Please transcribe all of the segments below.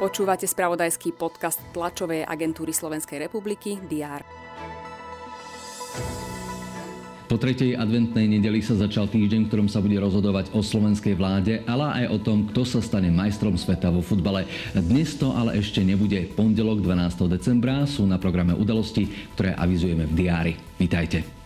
Počúvate spravodajský podcast tlačovej agentúry Slovenskej republiky DR. Po tretej adventnej nedeli sa začal týždeň, ktorom sa bude rozhodovať o slovenskej vláde, ale aj o tom, kto sa stane majstrom sveta vo futbale. Dnes to ale ešte nebude. Pondelok 12. decembra sú na programe udalosti, ktoré avizujeme v diári. Vítajte.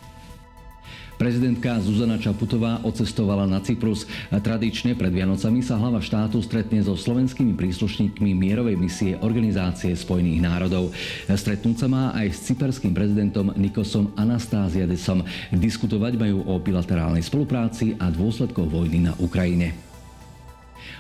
Prezidentka Zuzana Čaputová ocestovala na Cyprus. Tradične pred Vianocami sa hlava štátu stretne so slovenskými príslušníkmi mierovej misie Organizácie spojených národov. Stretnúť sa má aj s cyperským prezidentom Nikosom Anastáziadesom. Diskutovať majú o bilaterálnej spolupráci a dôsledkoch vojny na Ukrajine.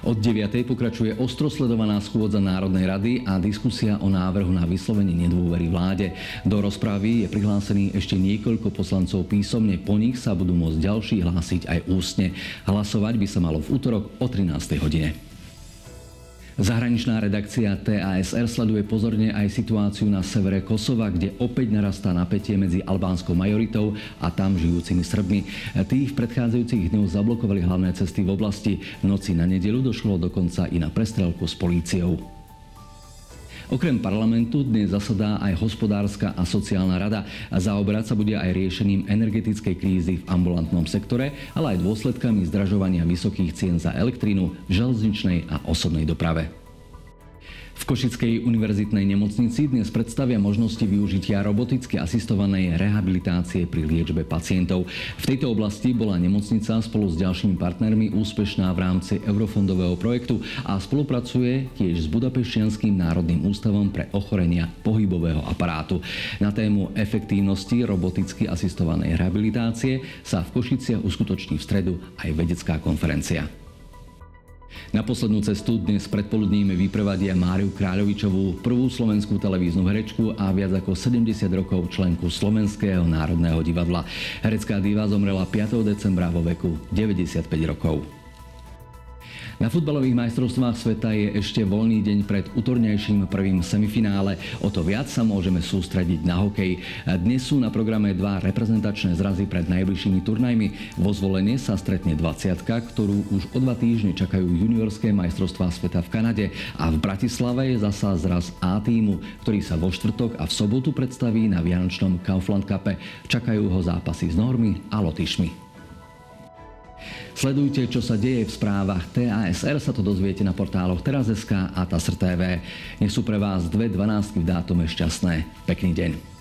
Od 9. pokračuje ostrosledovaná schôdza Národnej rady a diskusia o návrhu na vyslovenie nedôvery vláde. Do rozpravy je prihlásený ešte niekoľko poslancov písomne, po nich sa budú môcť ďalší hlásiť aj ústne. Hlasovať by sa malo v útorok o 13. hodine. Zahraničná redakcia TASR sleduje pozorne aj situáciu na severe Kosova, kde opäť narastá napätie medzi albánskou majoritou a tam žijúcimi Srbmi. Tí v predchádzajúcich dňoch zablokovali hlavné cesty v oblasti. V noci na nedelu došlo dokonca i na prestrelku s políciou. Okrem parlamentu dnes zasadá aj hospodárska a sociálna rada a zaoberať sa bude aj riešením energetickej krízy v ambulantnom sektore, ale aj dôsledkami zdražovania vysokých cien za elektrínu v železničnej a osobnej doprave. V Košickej univerzitnej nemocnici dnes predstavia možnosti využitia roboticky asistovanej rehabilitácie pri liečbe pacientov. V tejto oblasti bola nemocnica spolu s ďalšími partnermi úspešná v rámci eurofondového projektu a spolupracuje tiež s Budapešťanským národným ústavom pre ochorenia pohybového aparátu. Na tému efektívnosti roboticky asistovanej rehabilitácie sa v Košiciach uskutoční v stredu aj vedecká konferencia. Na poslednú cestu dnes predpoludním vyprevadia Máriu Kráľovičovú, prvú slovenskú televíznu herečku a viac ako 70 rokov členku Slovenského národného divadla. Herecká diva zomrela 5. decembra vo veku 95 rokov. Na futbalových majstrovstvách sveta je ešte voľný deň pred útornejším prvým semifinále. O to viac sa môžeme sústrediť na hokej. Dnes sú na programe dva reprezentačné zrazy pred najbližšími turnajmi. Vo zvolenie sa stretne 20 ktorú už o dva týždne čakajú juniorské majstrovstvá sveta v Kanade a v Bratislave je zasa zraz A týmu, ktorý sa vo štvrtok a v sobotu predstaví na Vianočnom Kaufland Cupe. Čakajú ho zápasy s Normy a Lotyšmi. Sledujte, čo sa deje v správach TASR, sa to dozviete na portáloch teraz.sk a TASR TV. Nech sú pre vás dve dvanáctky v dátume šťastné. Pekný deň.